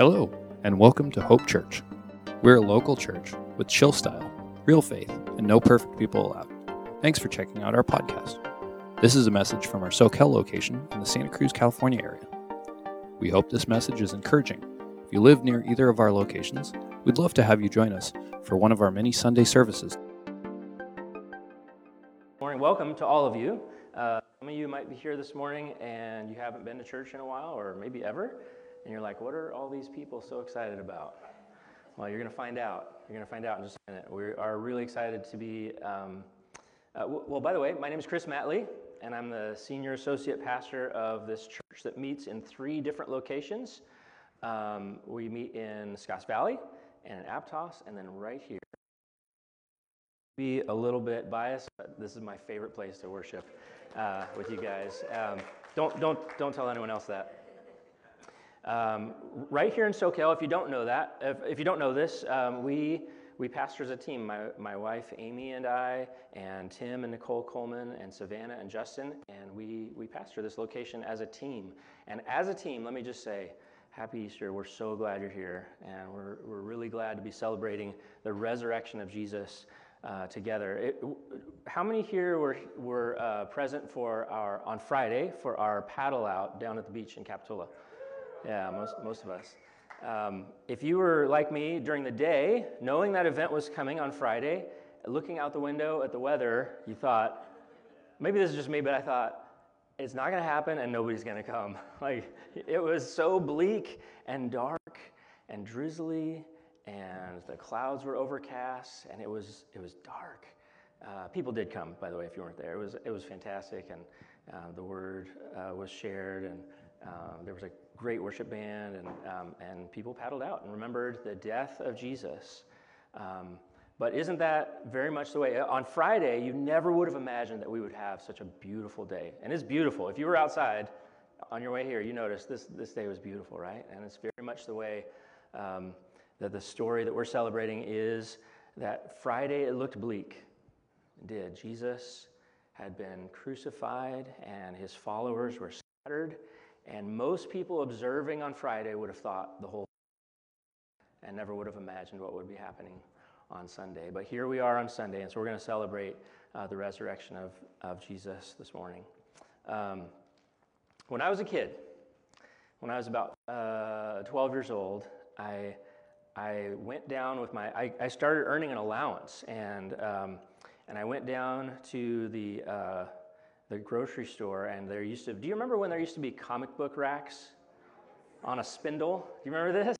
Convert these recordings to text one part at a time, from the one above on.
Hello, and welcome to Hope Church. We're a local church with chill style, real faith, and no perfect people allowed. Thanks for checking out our podcast. This is a message from our Soquel location in the Santa Cruz, California area. We hope this message is encouraging. If you live near either of our locations, we'd love to have you join us for one of our many Sunday services. Morning, welcome to all of you. Uh, some of you might be here this morning and you haven't been to church in a while or maybe ever, and you're like, what are all these people so excited about? Well, you're going to find out. You're going to find out in just a minute. We are really excited to be. Um, uh, w- well, by the way, my name is Chris Matley, and I'm the senior associate pastor of this church that meets in three different locations. Um, we meet in Scotts Valley and in Aptos, and then right here. Be a little bit biased, but this is my favorite place to worship uh, with you guys. Um, don't, don't, don't tell anyone else that. Um, right here in Soquel, if you don't know that, if, if you don't know this, um, we, we pastor as a team. My, my wife Amy and I, and Tim and Nicole Coleman, and Savannah and Justin, and we, we pastor this location as a team. And as a team, let me just say, Happy Easter. We're so glad you're here, and we're, we're really glad to be celebrating the resurrection of Jesus uh, together. It, how many here were, were uh, present for our, on Friday for our paddle out down at the beach in Capitola? Yeah, most, most of us. Um, if you were like me during the day, knowing that event was coming on Friday, looking out the window at the weather, you thought, maybe this is just me, but I thought, it's not going to happen and nobody's going to come. Like, it was so bleak and dark and drizzly, and the clouds were overcast, and it was, it was dark. Uh, people did come, by the way, if you weren't there. It was, it was fantastic, and uh, the word uh, was shared, and uh, there was a great worship band, and, um, and people paddled out and remembered the death of Jesus. Um, but isn't that very much the way? On Friday, you never would have imagined that we would have such a beautiful day. And it's beautiful. If you were outside on your way here, you noticed this, this day was beautiful, right? And it's very much the way um, that the story that we're celebrating is that Friday it looked bleak. It did. Jesus had been crucified, and his followers were scattered and most people observing on Friday would have thought the whole and never would have imagined what would be happening on Sunday. But here we are on Sunday, and so we're going to celebrate uh, the resurrection of, of Jesus this morning. Um, when I was a kid, when I was about uh, 12 years old, I, I went down with my, I, I started earning an allowance, and, um, and I went down to the, uh, the grocery store, and there used to, do you remember when there used to be comic book racks on a spindle? Do you remember this?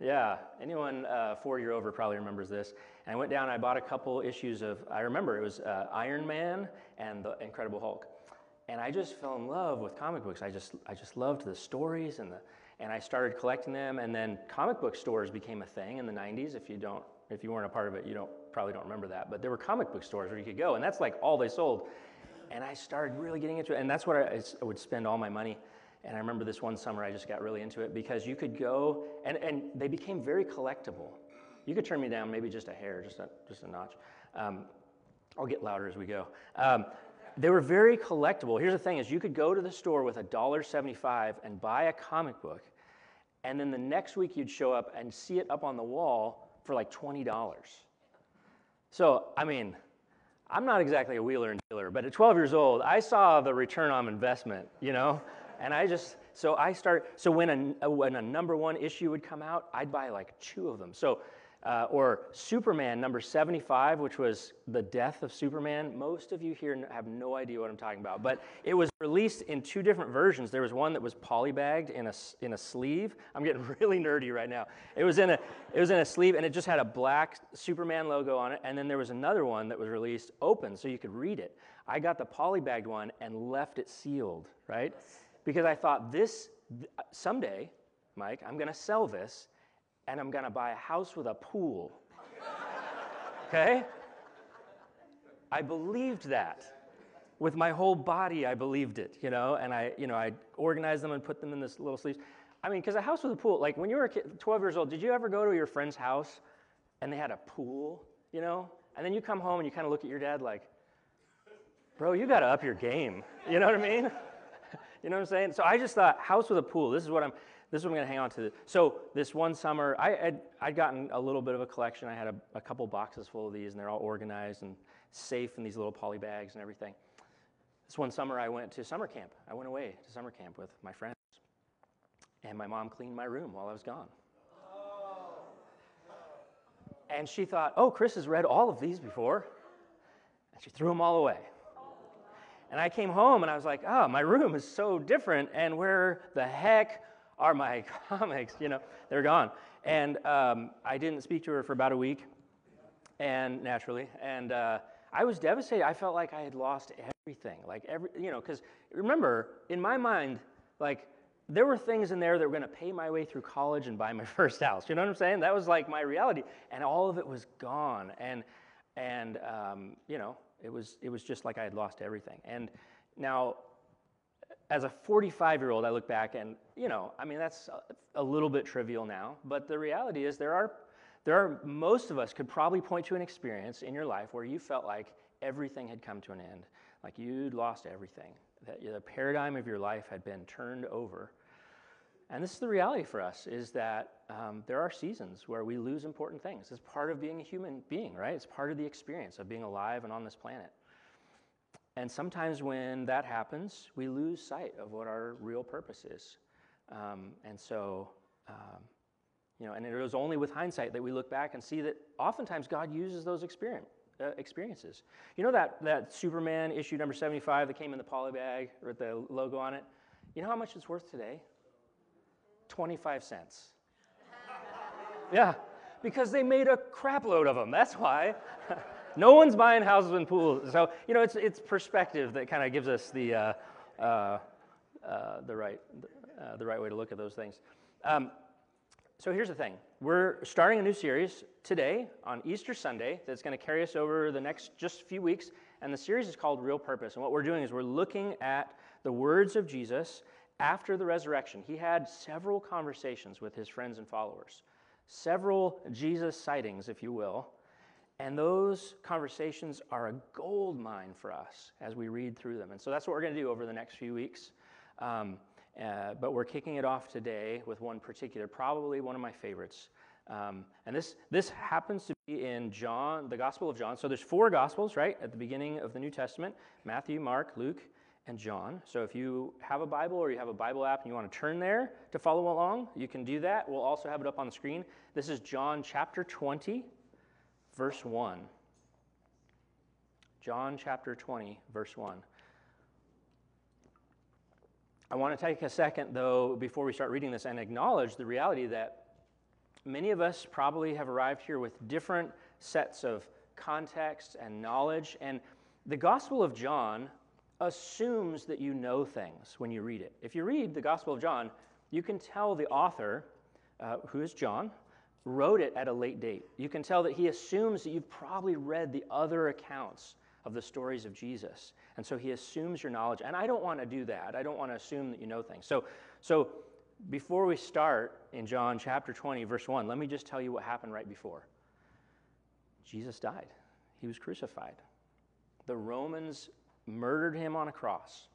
Yeah, anyone uh, 40 or over probably remembers this. And I went down and I bought a couple issues of, I remember it was uh, Iron Man and the Incredible Hulk. And I just fell in love with comic books. I just, I just loved the stories and the, and I started collecting them. And then comic book stores became a thing in the 90s. If you don't, if you weren't a part of it, you don't probably don't remember that. But there were comic book stores where you could go, and that's like all they sold. And I started really getting into it, and that's what I, I would spend all my money. And I remember this one summer I just got really into it because you could go, and, and they became very collectible. You could turn me down maybe just a hair, just a, just a notch. Um, I'll get louder as we go. Um, they were very collectible. Here's the thing is you could go to the store with $1.75 and buy a comic book, and then the next week you'd show up and see it up on the wall for like $20. So, I mean, I'm not exactly a wheeler and dealer, but at 12 years old, I saw the return on investment, you know? And I just, so I start, so when a, when a number one issue would come out, I'd buy like two of them. So uh, or Superman number 75, which was the death of Superman. Most of you here have no idea what I'm talking about, but it was released in two different versions. There was one that was polybagged in a, in a sleeve. I'm getting really nerdy right now. It was, in a, it was in a sleeve, and it just had a black Superman logo on it, and then there was another one that was released open so you could read it. I got the polybagged one and left it sealed, right? Because I thought this, someday, Mike, I'm to sell this and I'm going to buy a house with a pool. okay? I believed that. With my whole body, I believed it, you know, and I, you know, I organized them and put them in this little sleeves. I mean, because a house with a pool, like when you were kid, 12 years old, did you ever go to your friend's house and they had a pool, you know? And then you come home and you kind of look at your dad like, bro, you got to up your game. You know what I mean? you know what I'm saying? So I just thought, house with a pool, this is what I'm, this is what I'm going to hang on to. So this one summer, I had I'd gotten a little bit of a collection. I had a, a couple boxes full of these, and they're all organized and safe in these little poly bags and everything. This one summer, I went to summer camp. I went away to summer camp with my friends, and my mom cleaned my room while I was gone. And she thought, "Oh, Chris has read all of these before," and she threw them all away. And I came home and I was like, "Oh, my room is so different, and where the heck?" Are my comics? You know, they're gone. And um, I didn't speak to her for about a week, and naturally, and uh, I was devastated. I felt like I had lost everything. Like every, you know, because remember, in my mind, like there were things in there that were going to pay my way through college and buy my first house. You know what I'm saying? That was like my reality, and all of it was gone. And and um, you know, it was it was just like I had lost everything. And now as a 45 year old, I look back and, you know, I mean, that's a, little bit trivial now, but the reality is there are, there are, most of us could probably point to an experience in your life where you felt like everything had come to an end, like you'd lost everything, that the paradigm of your life had been turned over. And this is the reality for us is that um, there are seasons where we lose important things. It's part of being a human being, right? It's part of the experience of being alive and on this planet. And sometimes when that happens, we lose sight of what our real purpose is. Um, and so, um, you know, and it was only with hindsight that we look back and see that oftentimes God uses those uh, experiences. You know that, that Superman issue number 75 that came in the poly bag with the logo on it? You know how much it's worth today? 25 cents. yeah, because they made a crapload of them. That's why. No one's buying houses and pools. So, you know, it's, it's perspective that kind of gives us the, uh, uh, uh, the, right, uh, the right way to look at those things. Um, so here's the thing. We're starting a new series today on Easter Sunday that's going to carry us over the next just few weeks. And the series is called Real Purpose. And what we're doing is we're looking at the words of Jesus after the resurrection. He had several conversations with his friends and followers, several Jesus sightings, if you will. And those conversations are a gold mine for us as we read through them. And so that's what we're going to do over the next few weeks. Um, uh, but we're kicking it off today with one particular, probably one of my favorites. Um, and this, this happens to be in John, the Gospel of John. So there's four Gospels, right, at the beginning of the New Testament Matthew, Mark, Luke, and John. So if you have a Bible or you have a Bible app and you want to turn there to follow along, you can do that. We'll also have it up on the screen. This is John chapter 20 verse 1. John chapter 20, verse 1. I want to take a second, though, before we start reading this and acknowledge the reality that many of us probably have arrived here with different sets of context and knowledge. And the Gospel of John assumes that you know things when you read it. If you read the Gospel of John, you can tell the author, uh, who is John, wrote it at a late date. You can tell that he assumes that you've probably read the other accounts of the stories of Jesus. And so he assumes your knowledge. And I don't want to do that. I don't want to assume that you know things. So, so before we start in John chapter 20, verse 1, let me just tell you what happened right before. Jesus died, he was crucified. The Romans murdered him on a cross,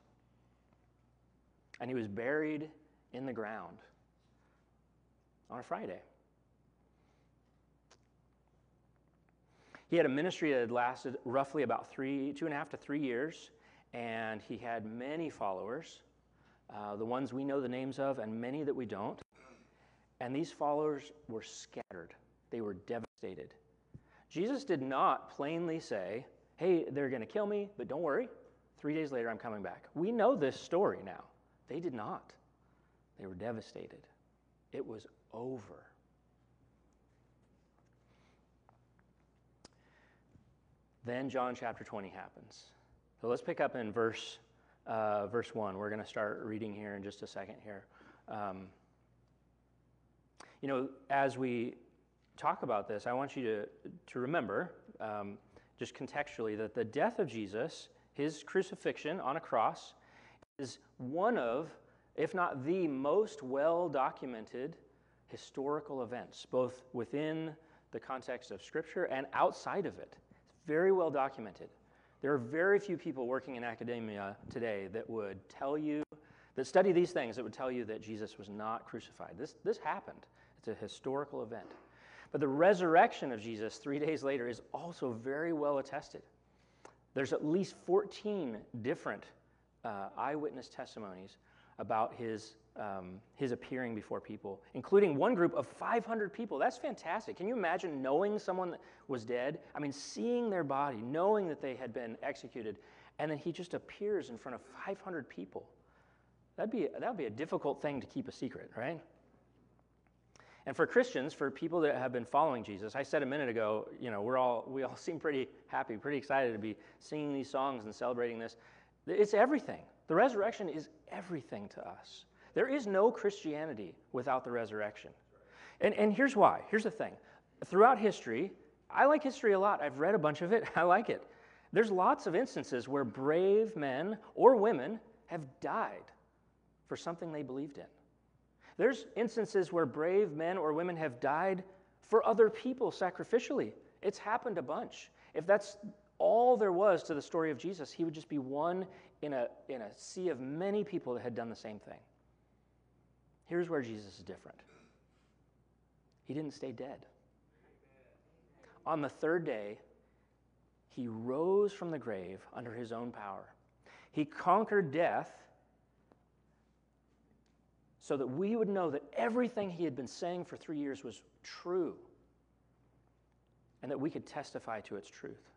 and he was buried in the ground on a Friday. He had a ministry that had lasted roughly about three, two and a half to three years, and he had many followers, uh, the ones we know the names of, and many that we don't. And these followers were scattered, they were devastated. Jesus did not plainly say, Hey, they're going to kill me, but don't worry. Three days later, I'm coming back. We know this story now. They did not. They were devastated. It was over. Then John chapter 20 happens. So let's pick up in verse, uh, verse 1. We're going to start reading here in just a second here. Um, you know, as we talk about this, I want you to, to remember, um, just contextually, that the death of Jesus, his crucifixion on a cross, is one of, if not the most well documented historical events, both within the context of Scripture and outside of it very well documented. There are very few people working in academia today that would tell you that study these things that would tell you that Jesus was not crucified. This, this happened, it's a historical event. But the resurrection of Jesus three days later is also very well attested. There's at least 14 different uh, eyewitness testimonies about his, um, his appearing before people, including one group of 500 people. That's fantastic. Can you imagine knowing someone was dead? I mean, seeing their body, knowing that they had been executed, and then he just appears in front of 500 people. That'd be, that'd be a difficult thing to keep a secret, right? And for Christians, for people that have been following Jesus, I said a minute ago, you know, we're all, we all seem pretty happy, pretty excited to be singing these songs and celebrating this. It's everything. The resurrection is everything to us. There is no Christianity without the resurrection. And, and here's why. Here's the thing. Throughout history, I like history a lot. I've read a bunch of it. I like it. There's lots of instances where brave men or women have died for something they believed in. There's instances where brave men or women have died for other people sacrificially. It's happened a bunch. If that's all there was to the story of Jesus, he would just be one in a, in a sea of many people that had done the same thing. Here's where Jesus is different he didn't stay dead. On the third day, he rose from the grave under his own power. He conquered death so that we would know that everything he had been saying for three years was true and that we could testify to its truth.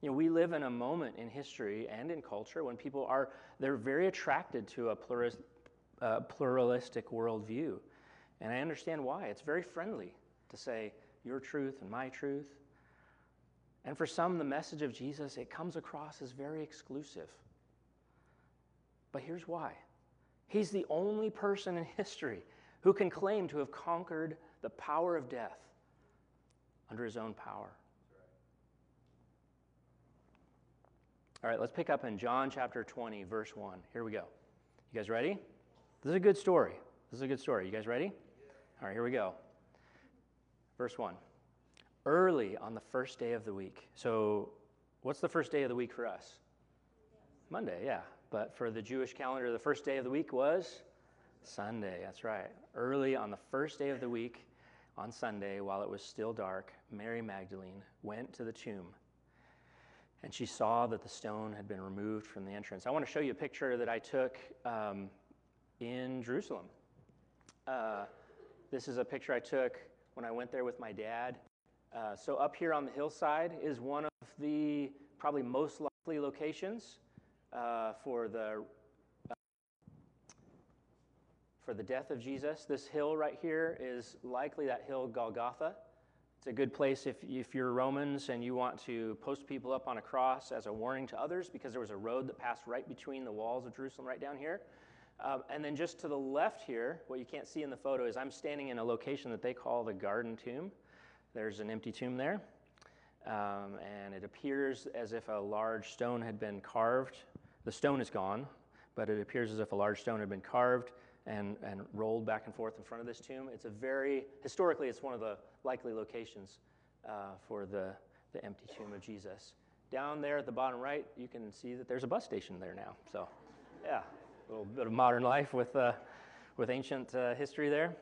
You know, we live in a moment in history and in culture when people are they're very attracted to a plurist, uh, pluralistic worldview. And I understand why. It's very friendly to say your truth and my truth. And for some, the message of Jesus, it comes across as very exclusive. But here's why He's the only person in history who can claim to have conquered the power of death under his own power. All right, let's pick up in John chapter 20, verse 1. Here we go. You guys ready? This is a good story. This is a good story. You guys ready? All right, here we go. Verse 1. Early on the first day of the week. So, what's the first day of the week for us? Monday, yeah. But for the Jewish calendar, the first day of the week was Sunday. That's right. Early on the first day of the week, on Sunday, while it was still dark, Mary Magdalene went to the tomb and she saw that the stone had been removed from the entrance. I want to show you a picture that I took um, in Jerusalem. Uh, this is a picture I took when I went there with my dad. Uh, so, up here on the hillside is one of the probably most likely locations uh, for the uh, for the death of Jesus. This hill right here is likely that hill Golgotha. It's a good place if, if you're Romans and you want to post people up on a cross as a warning to others because there was a road that passed right between the walls of Jerusalem, right down here. Um, and then just to the left here, what you can't see in the photo is I'm standing in a location that they call the Garden Tomb. There's an empty tomb there. Um, and it appears as if a large stone had been carved the stone is gone, but it appears as if a large stone had been carved and, and rolled back and forth in front of this tomb. It's a very, historically, it's one of the likely locations uh, for the, the empty tomb of Jesus. Down there at the bottom right, you can see that there's a bus station there now. So, yeah, a little bit of modern life with, uh, with ancient uh, history there.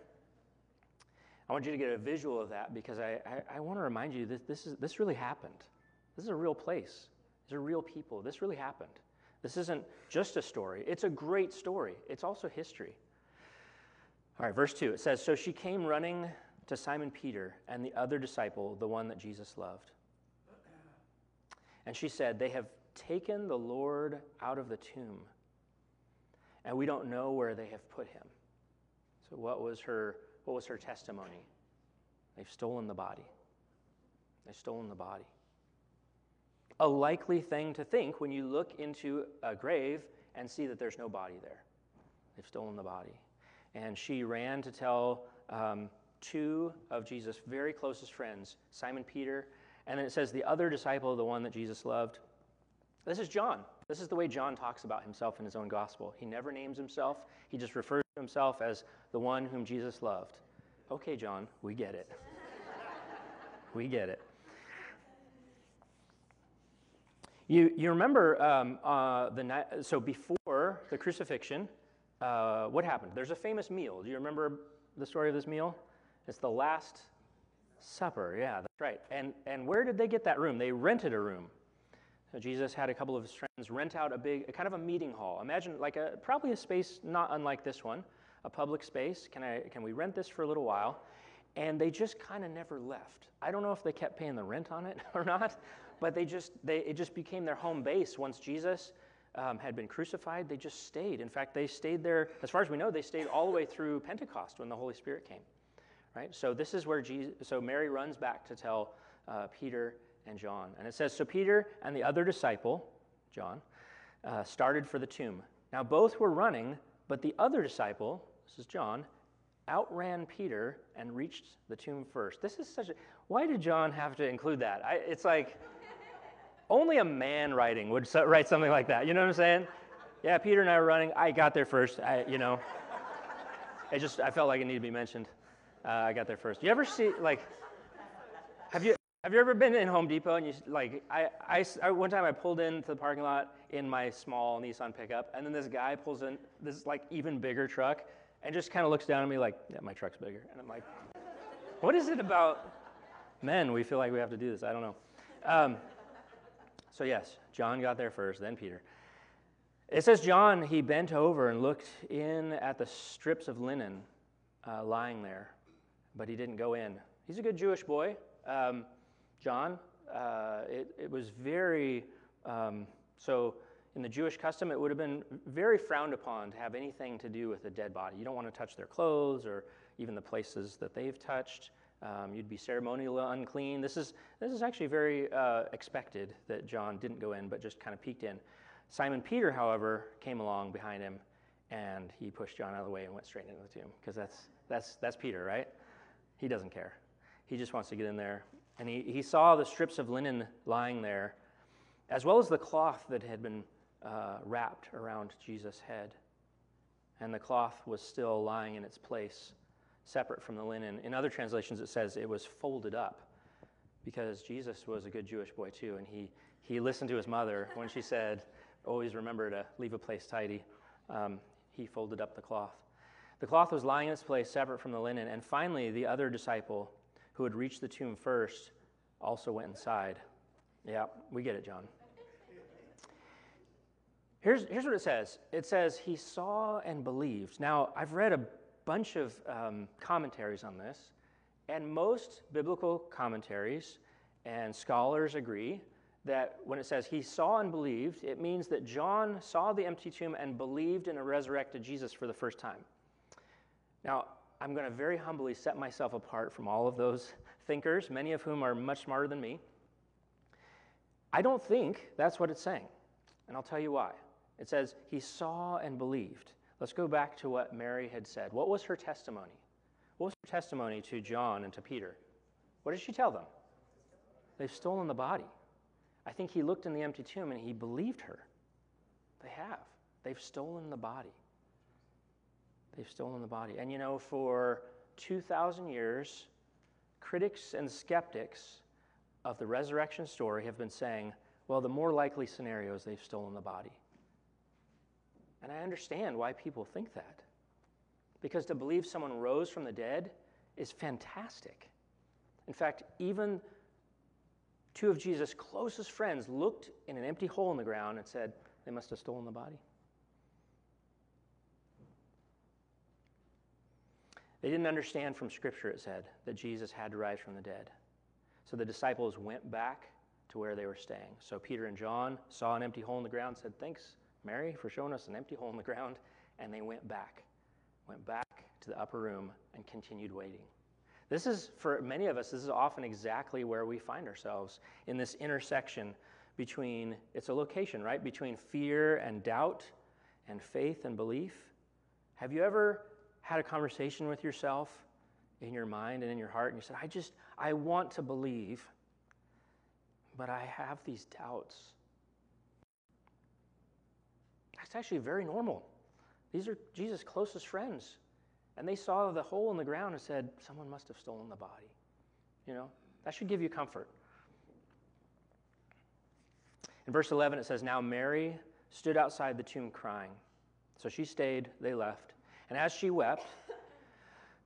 I want you to get a visual of that because I, I, I want to remind you that this, is, this really happened. This is a real place. These are real people. This really happened. This isn't just a story, it's a great story. It's also history. All right, verse 2 it says So she came running to Simon Peter and the other disciple, the one that Jesus loved. And she said, They have taken the Lord out of the tomb, and we don't know where they have put him. So, what was her, what was her testimony? They've stolen the body. They've stolen the body a likely thing to think when you look into a grave and see that there's no body there. They've stolen the body. And she ran to tell um, two of Jesus' very closest friends, Simon Peter, and then it says the other disciple, the one that Jesus loved. This is John. This is the way John talks about himself in his own gospel. He never names himself, he just refers to himself as the one whom Jesus loved. Okay, John, we get it. we get it. You, you remember um, uh, the night, so before the crucifixion, uh, what happened? There's a famous meal. Do you remember the story of this meal? It's the Last Supper. Yeah, that's right. And, and where did they get that room? They rented a room. Jesus had a couple of his friends rent out a big, a kind of a meeting hall. Imagine like a probably a space not unlike this one, a public space. Can I can we rent this for a little while? And they just kind of never left. I don't know if they kept paying the rent on it or not, but they just they it just became their home base once Jesus um, had been crucified. They just stayed. In fact, they stayed there. As far as we know, they stayed all the way through Pentecost when the Holy Spirit came. Right. So this is where Jesus. So Mary runs back to tell uh, Peter and John. And it says, So Peter and the other disciple, John, uh, started for the tomb. Now both were running, but the other disciple, this is John, outran Peter and reached the tomb first. This is such a. Why did John have to include that? I, it's like only a man writing would so, write something like that. You know what I'm saying? Yeah, Peter and I were running. I got there first. I, you know, it just I felt like it needed to be mentioned. Uh, I got there first. You ever see like? Have you ever been in Home Depot and you like I, I, I, one time I pulled into the parking lot in my small Nissan pickup and then this guy pulls in this like even bigger truck and just kind of looks down at me like yeah my truck's bigger. And I'm like what is it about men we feel like we have to do this? I don't know. Um, so yes John got there first then Peter. It says John he bent over and looked in at the strips of linen uh, lying there but he didn't go in. He's a good Jewish boy. Um, John. Uh, it, it, was very, um, so in the Jewish custom, it would have been very frowned upon to have anything to do with a dead body. You don't want to touch their clothes or even the places that they've touched. Um, you'd be ceremonially unclean. This is, this is actually very uh, expected that John didn't go in, but just kind of peeked in. Simon Peter, however, came along behind him and he pushed John out of the way and went straight into the tomb because that's, that's, that's Peter, right? He doesn't care. He just wants to get in there and he, he saw the strips of linen lying there, as well as the cloth that had been uh, wrapped around Jesus' head. And the cloth was still lying in its place, separate from the linen. In other translations, it says it was folded up because Jesus was a good Jewish boy, too. And he, he listened to his mother when she said, Always remember to leave a place tidy. Um, he folded up the cloth. The cloth was lying in its place, separate from the linen. And finally, the other disciple, who had reached the tomb first, also went inside. Yeah, we get it, John. Here's, here's what it says it says, He saw and believed. Now, I've read a bunch of um, commentaries on this, and most biblical commentaries and scholars agree that when it says he saw and believed, it means that John saw the empty tomb and believed in a resurrected Jesus for the first time. Now, I'm going to very humbly set myself apart from all of those thinkers, many of whom are much smarter than me. I don't think that's what it's saying. And I'll tell you why. It says, He saw and believed. Let's go back to what Mary had said. What was her testimony? What was her testimony to John and to Peter? What did she tell them? They've stolen the body. I think he looked in the empty tomb and he believed her. They have. They've stolen the body. They've stolen the body. And you know, for 2,000 years, critics and skeptics of the resurrection story have been saying, well, the more likely scenario is they've stolen the body. And I understand why people think that. Because to believe someone rose from the dead is fantastic. In fact, even two of Jesus' closest friends looked in an empty hole in the ground and said, they must have stolen the body. They didn't understand from Scripture, it said, that Jesus had to rise from the dead. So the disciples went back to where they were staying. So Peter and John saw an empty hole in the ground, said, Thanks, Mary, for showing us an empty hole in the ground. And they went back, went back to the upper room and continued waiting. This is, for many of us, this is often exactly where we find ourselves in this intersection between, it's a location, right? Between fear and doubt and faith and belief. Have you ever had a conversation with yourself in your mind and in your heart, and you said, I just, I want to believe, but I have these doubts. That's actually very normal. These are Jesus' closest friends. And they saw the hole in the ground and said, Someone must have stolen the body. You know, that should give you comfort. In verse 11, it says, Now Mary stood outside the tomb crying. So she stayed, they left. And as she wept,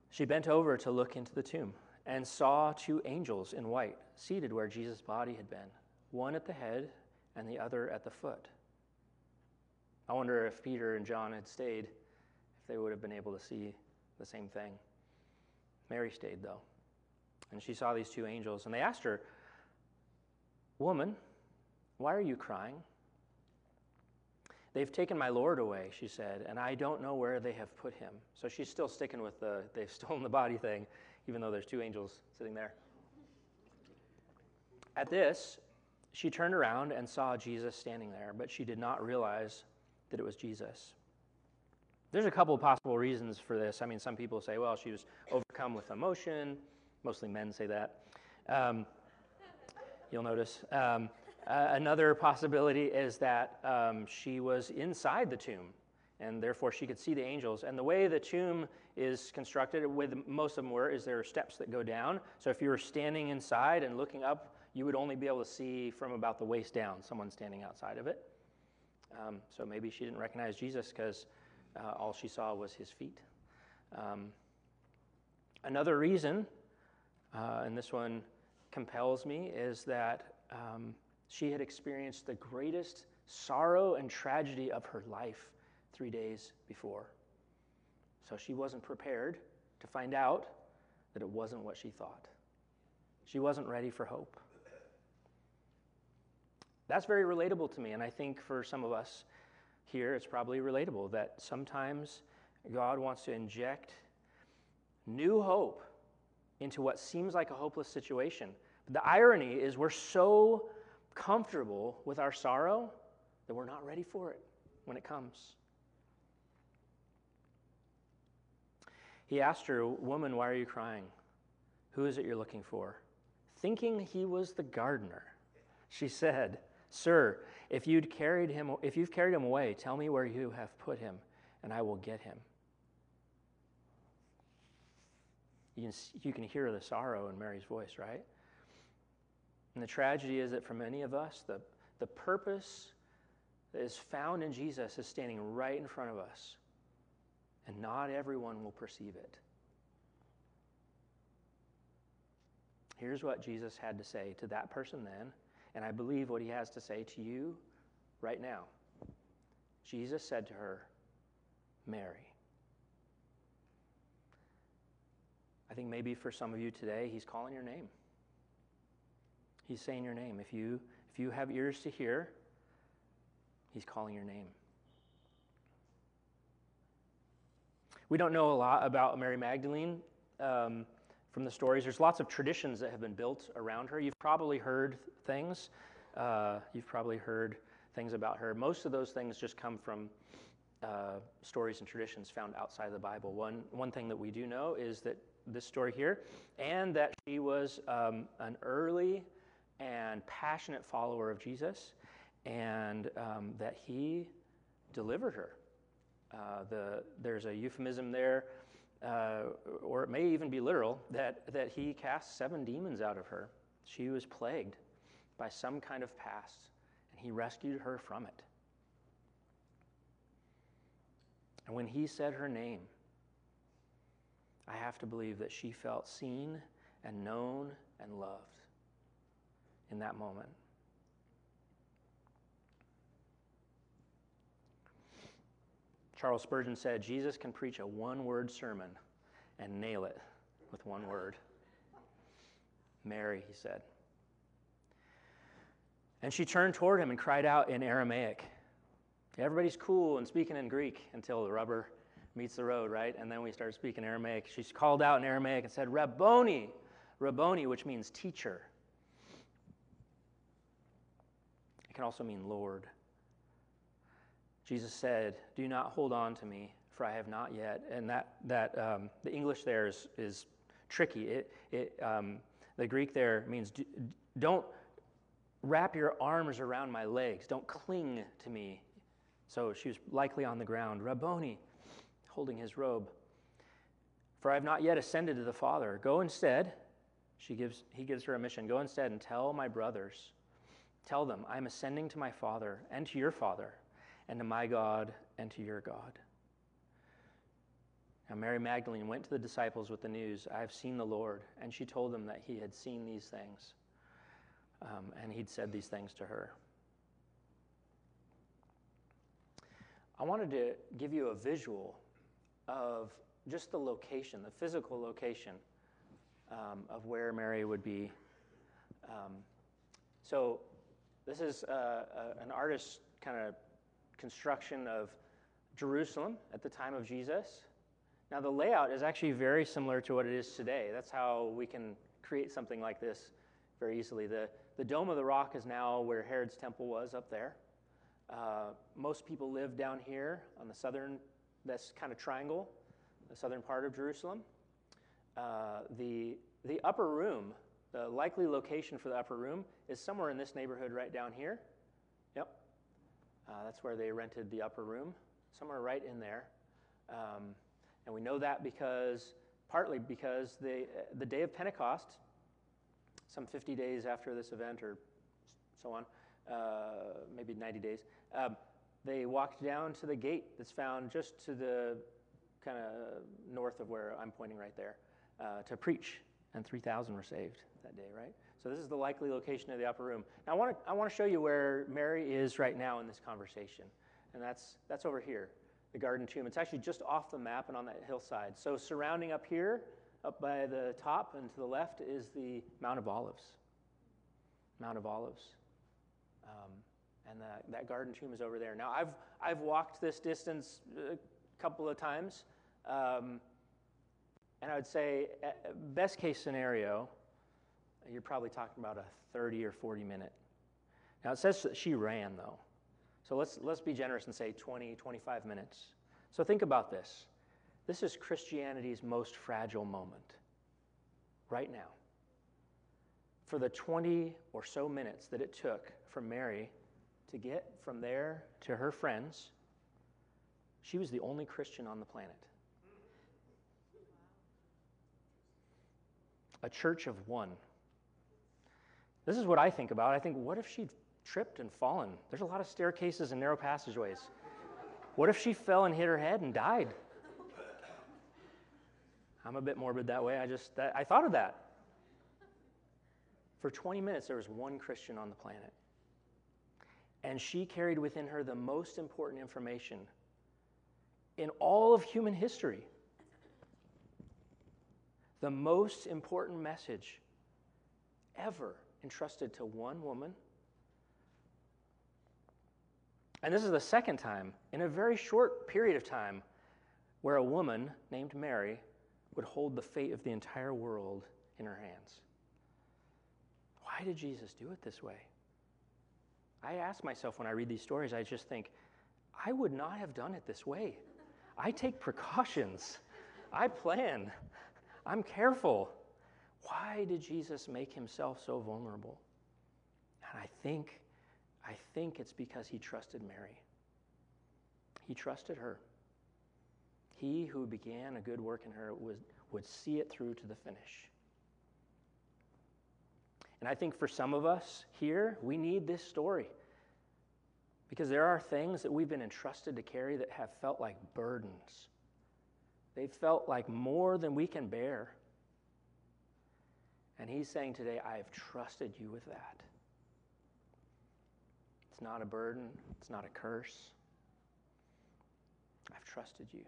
she bent over to look into the tomb and saw two angels in white seated where Jesus' body had been, one at the head and the other at the foot. I wonder if Peter and John had stayed, if they would have been able to see the same thing. Mary stayed, though. And she saw these two angels, and they asked her, Woman, why are you crying? They've taken my Lord away, she said, and I don't know where they have put him. So she's still sticking with the they've stolen the body thing, even though there's two angels sitting there. At this, she turned around and saw Jesus standing there, but she did not realize that it was Jesus. There's a couple of possible reasons for this. I mean, some people say, well, she was overcome with emotion. Mostly men say that. Um, you'll notice. Um, uh, another possibility is that um, she was inside the tomb and therefore she could see the angels. And the way the tomb is constructed, with most of them were, is there are steps that go down. So if you were standing inside and looking up, you would only be able to see from about the waist down someone standing outside of it. Um, so maybe she didn't recognize Jesus because uh, all she saw was his feet. Um, another reason, uh, and this one compels me, is that um, she had experienced the greatest sorrow and tragedy of her life three days before. So she wasn't prepared to find out that it wasn't what she thought. She wasn't ready for hope. That's very relatable to me, and I think for some of us here, it's probably relatable that sometimes God wants to inject new hope into what seems like a hopeless situation. But the irony is, we're so comfortable with our sorrow that we're not ready for it when it comes. He asked her, Woman, why are you crying? Who is it you're looking for? Thinking he was the gardener, she said, Sir, if, you'd carried him, if you've carried him away, tell me where you have put him, and I will get him. You can, you can hear the sorrow in Mary's voice, right? And the tragedy is that for many of us, the, the purpose that is found in Jesus is standing right in front of us and not everyone will perceive it. Here's what Jesus had to say to that person then, and I believe what he has to say to you right now. Jesus said to her, Mary. I think maybe for some of you today, he's calling your name. He's saying your name. If you, if you have ears to hear, he's calling your name. We don't know a lot about Mary Magdalene um, from the stories. There's lots of traditions that have been built around her. You've probably heard things. Uh, you've probably heard things about her. Most of those things just come from uh, stories and traditions found outside of the Bible. One, one thing that we do know is that this story here, and that she was um, an early and passionate follower of Jesus, and um, that he delivered her. Uh, the, there's a euphemism there, uh, or it may even be literal, that, that he cast seven demons out of her. She was plagued by some kind of past, and he rescued her from it. And when he said her name, I have to believe that she felt seen and known and loved in that moment. Charles Spurgeon said, Jesus can preach a one word sermon and nail it with one word. Mary, he said. And she turned toward him and cried out in Aramaic. Everybody's cool and speaking in Greek until the rubber meets the road, right? And then we start speaking Aramaic. She called out in Aramaic and said, Rabboni, Rabboni, which means teacher. It can also mean Lord. Jesus said, Do not hold on to me, for I have not yet. And that, that um, the English there is, is tricky. It, it, um, the Greek there means don't wrap your arms around my legs, don't cling to me. So she was likely on the ground, Rabboni, holding his robe. For I have not yet ascended to the Father. Go instead, she gives, he gives her a mission. Go instead and tell my brothers Tell them, I am ascending to my Father and to your Father, and to my God and to your God. Now, Mary Magdalene went to the disciples with the news, I have seen the Lord. And she told them that he had seen these things, um, and he'd said these things to her. I wanted to give you a visual of just the location, the physical location um, of where Mary would be. Um, so, this is uh, a, an artist's kind of construction of Jerusalem at the time of Jesus. Now, the layout is actually very similar to what it is today. That's how we can create something like this very easily. The, the Dome of the Rock is now where Herod's temple was up there. Uh, most people live down here on the southern, this kind of triangle, the southern part of Jerusalem. Uh, the, the upper room, the likely location for the upper room, is somewhere in this neighborhood right down here. Yep. Uh, that's where they rented the upper room, somewhere right in there. Um, and we know that because, partly because the, the day of Pentecost, some 50 days after this event or so on, uh, maybe 90 days, um, they walked down to the gate that's found just to the kind of north of where I'm pointing right there uh, to preach, and 3,000 were saved that day, right? So this is the likely location of the upper room. Now I want to I want to show you where Mary is right now in this conversation, and that's that's over here the Garden Tomb. It's actually just off the map and on that hillside. So, surrounding up here, up by the top and to the left, is the Mount of Olives. Mount of Olives. Um, and that, that garden tomb is over there. Now, I've, I've walked this distance a couple of times, um, and I would say, uh, best case scenario, you're probably talking about a 30 or 40 minute. Now, it says that she ran, though. So let's, let's be generous and say 20, 25 minutes. So think about this. This is Christianity's most fragile moment right now. For the 20 or so minutes that it took for Mary to get from there to her friends, she was the only Christian on the planet. A church of one. This is what I think about. I think, what if she'd tripped and fallen. There's a lot of staircases and narrow passageways. What if she fell and hit her head and died? I'm a bit morbid that way. I just that, I thought of that. For 20 minutes there was one Christian on the planet. And she carried within her the most important information in all of human history. The most important message ever entrusted to one woman and this is the second time in a very short period of time where a woman named Mary would hold the fate of the entire world in her hands. Why did Jesus do it this way? I ask myself when I read these stories, I just think, I would not have done it this way. I take precautions, I plan, I'm careful. Why did Jesus make himself so vulnerable? And I think I think it's because he trusted Mary. He trusted her. He who began a good work in her would, would see it through to the finish. And I think for some of us here, we need this story. Because there are things that we've been entrusted to carry that have felt like burdens. They've felt like more than we can bear. And he's saying today, I have trusted you with that. It's not a burden, it's not a curse. I've trusted you.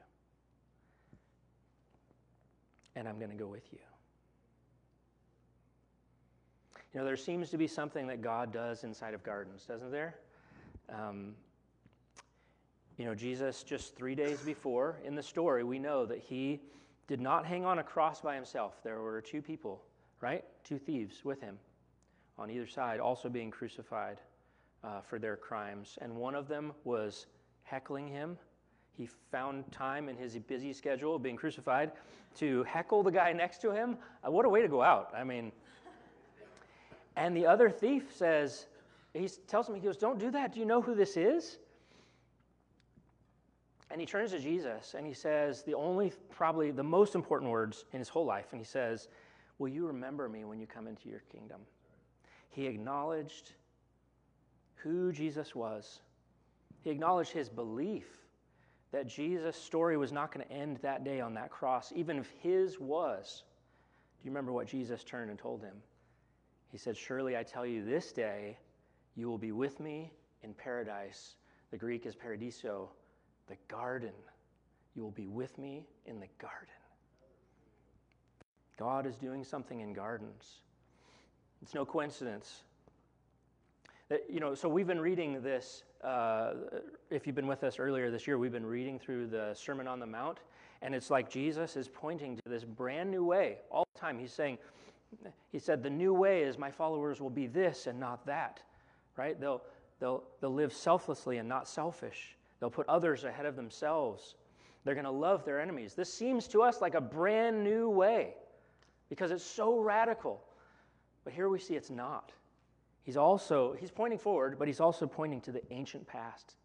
And I'm going to go with you. You know, there seems to be something that God does inside of gardens, doesn't there? Um, you know, Jesus, just three days before in the story, we know that he did not hang on a cross by himself. There were two people, right? Two thieves with him on either side, also being crucified uh, for their crimes. And one of them was heckling him. He found time in his busy schedule of being crucified to heckle the guy next to him. Uh, what a way to go out. I mean, and the other thief says, he tells him, he goes, Don't do that. Do you know who this is? And he turns to Jesus and he says, the only, probably the most important words in his whole life. And he says, Will you remember me when you come into your kingdom? He acknowledged who Jesus was. He acknowledged his belief that Jesus' story was not going to end that day on that cross, even if his was. Do you remember what Jesus turned and told him? He said, Surely I tell you, this day you will be with me in paradise. The Greek is paradiso, the garden. You will be with me in the garden. God is doing something in gardens. It's no coincidence. That, you know, so we've been reading this. Uh, if you've been with us earlier this year, we've been reading through the Sermon on the Mount, and it's like Jesus is pointing to this brand new way all the time. He's saying, He said, the new way is my followers will be this and not that, right? They'll, they'll, they'll live selflessly and not selfish. They'll put others ahead of themselves. They're going to love their enemies. This seems to us like a brand new way because it's so radical. But here we see it's not. He's also he's pointing forward, but he's also pointing to the ancient past.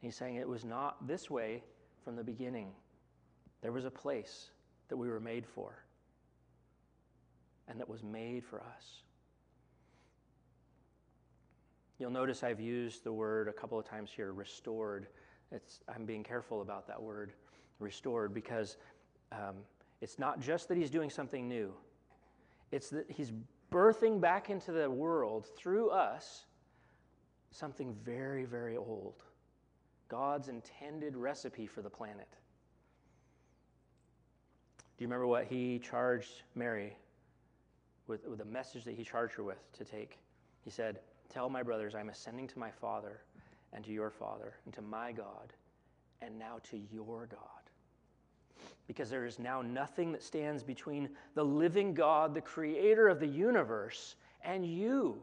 He's saying it was not this way from the beginning. There was a place that we were made for and that was made for us. You'll notice I've used the word a couple of times here, restored. It's, I'm being careful about that word, restored, because um, it's not just that he's doing something new, it's that he's birthing back into the world through us something very, very old God's intended recipe for the planet. Do you remember what he charged Mary with, with the message that he charged her with to take? He said, Tell my brothers, I'm ascending to my Father and to your Father and to my God and now to your God. Because there is now nothing that stands between the living God, the creator of the universe, and you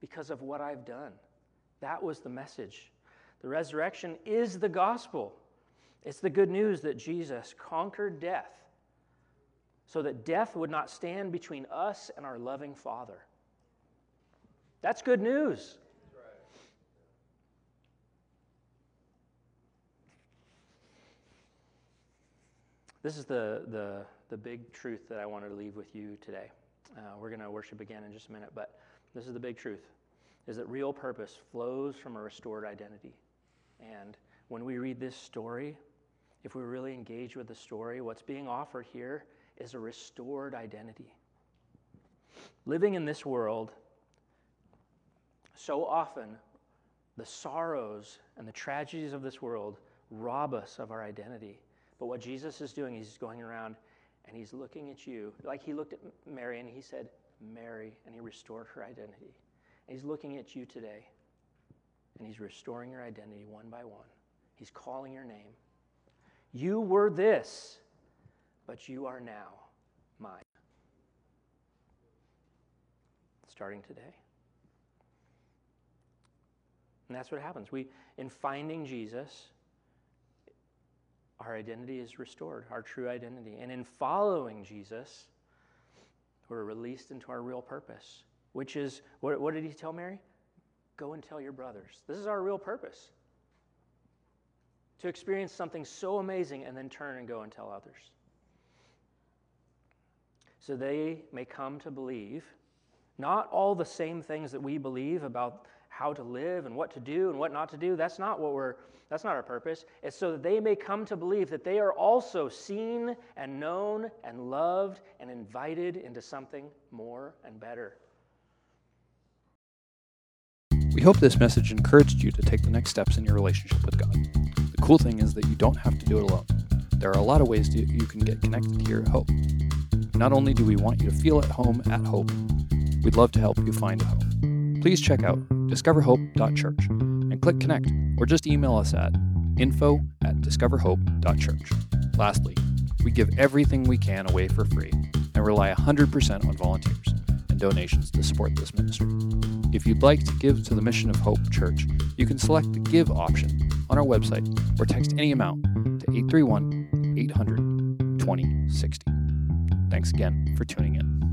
because of what I've done. That was the message. The resurrection is the gospel. It's the good news that Jesus conquered death so that death would not stand between us and our loving Father. That's good news. This is the, the, the big truth that I wanted to leave with you today. Uh, we're going to worship again in just a minute, but this is the big truth is that real purpose flows from a restored identity. And when we read this story, if we really engage with the story, what's being offered here is a restored identity. Living in this world, so often the sorrows and the tragedies of this world rob us of our identity. But what Jesus is doing, he's going around and he's looking at you, like he looked at Mary and he said, Mary, and he restored her identity. And he's looking at you today and he's restoring your identity one by one. He's calling your name. You were this, but you are now mine. Starting today. And that's what happens. We, in finding Jesus, our identity is restored, our true identity. And in following Jesus, we're released into our real purpose, which is what, what did he tell Mary? Go and tell your brothers. This is our real purpose to experience something so amazing and then turn and go and tell others. So they may come to believe not all the same things that we believe about how to live and what to do and what not to do. That's not what we're that's not our purpose. It's so that they may come to believe that they are also seen and known and loved and invited into something more and better. We hope this message encouraged you to take the next steps in your relationship with God. The cool thing is that you don't have to do it alone. There are a lot of ways to, you can get connected here at Hope. Not only do we want you to feel at home at Hope, we'd love to help you find a home. Please check out discoverhope.church and click connect or just email us at info at discoverhope.church. Lastly, we give everything we can away for free and rely 100% on volunteers and donations to support this ministry. If you'd like to give to the Mission of Hope Church, you can select the Give option on our website or text any amount to 831 800 2060. Thanks again for tuning in.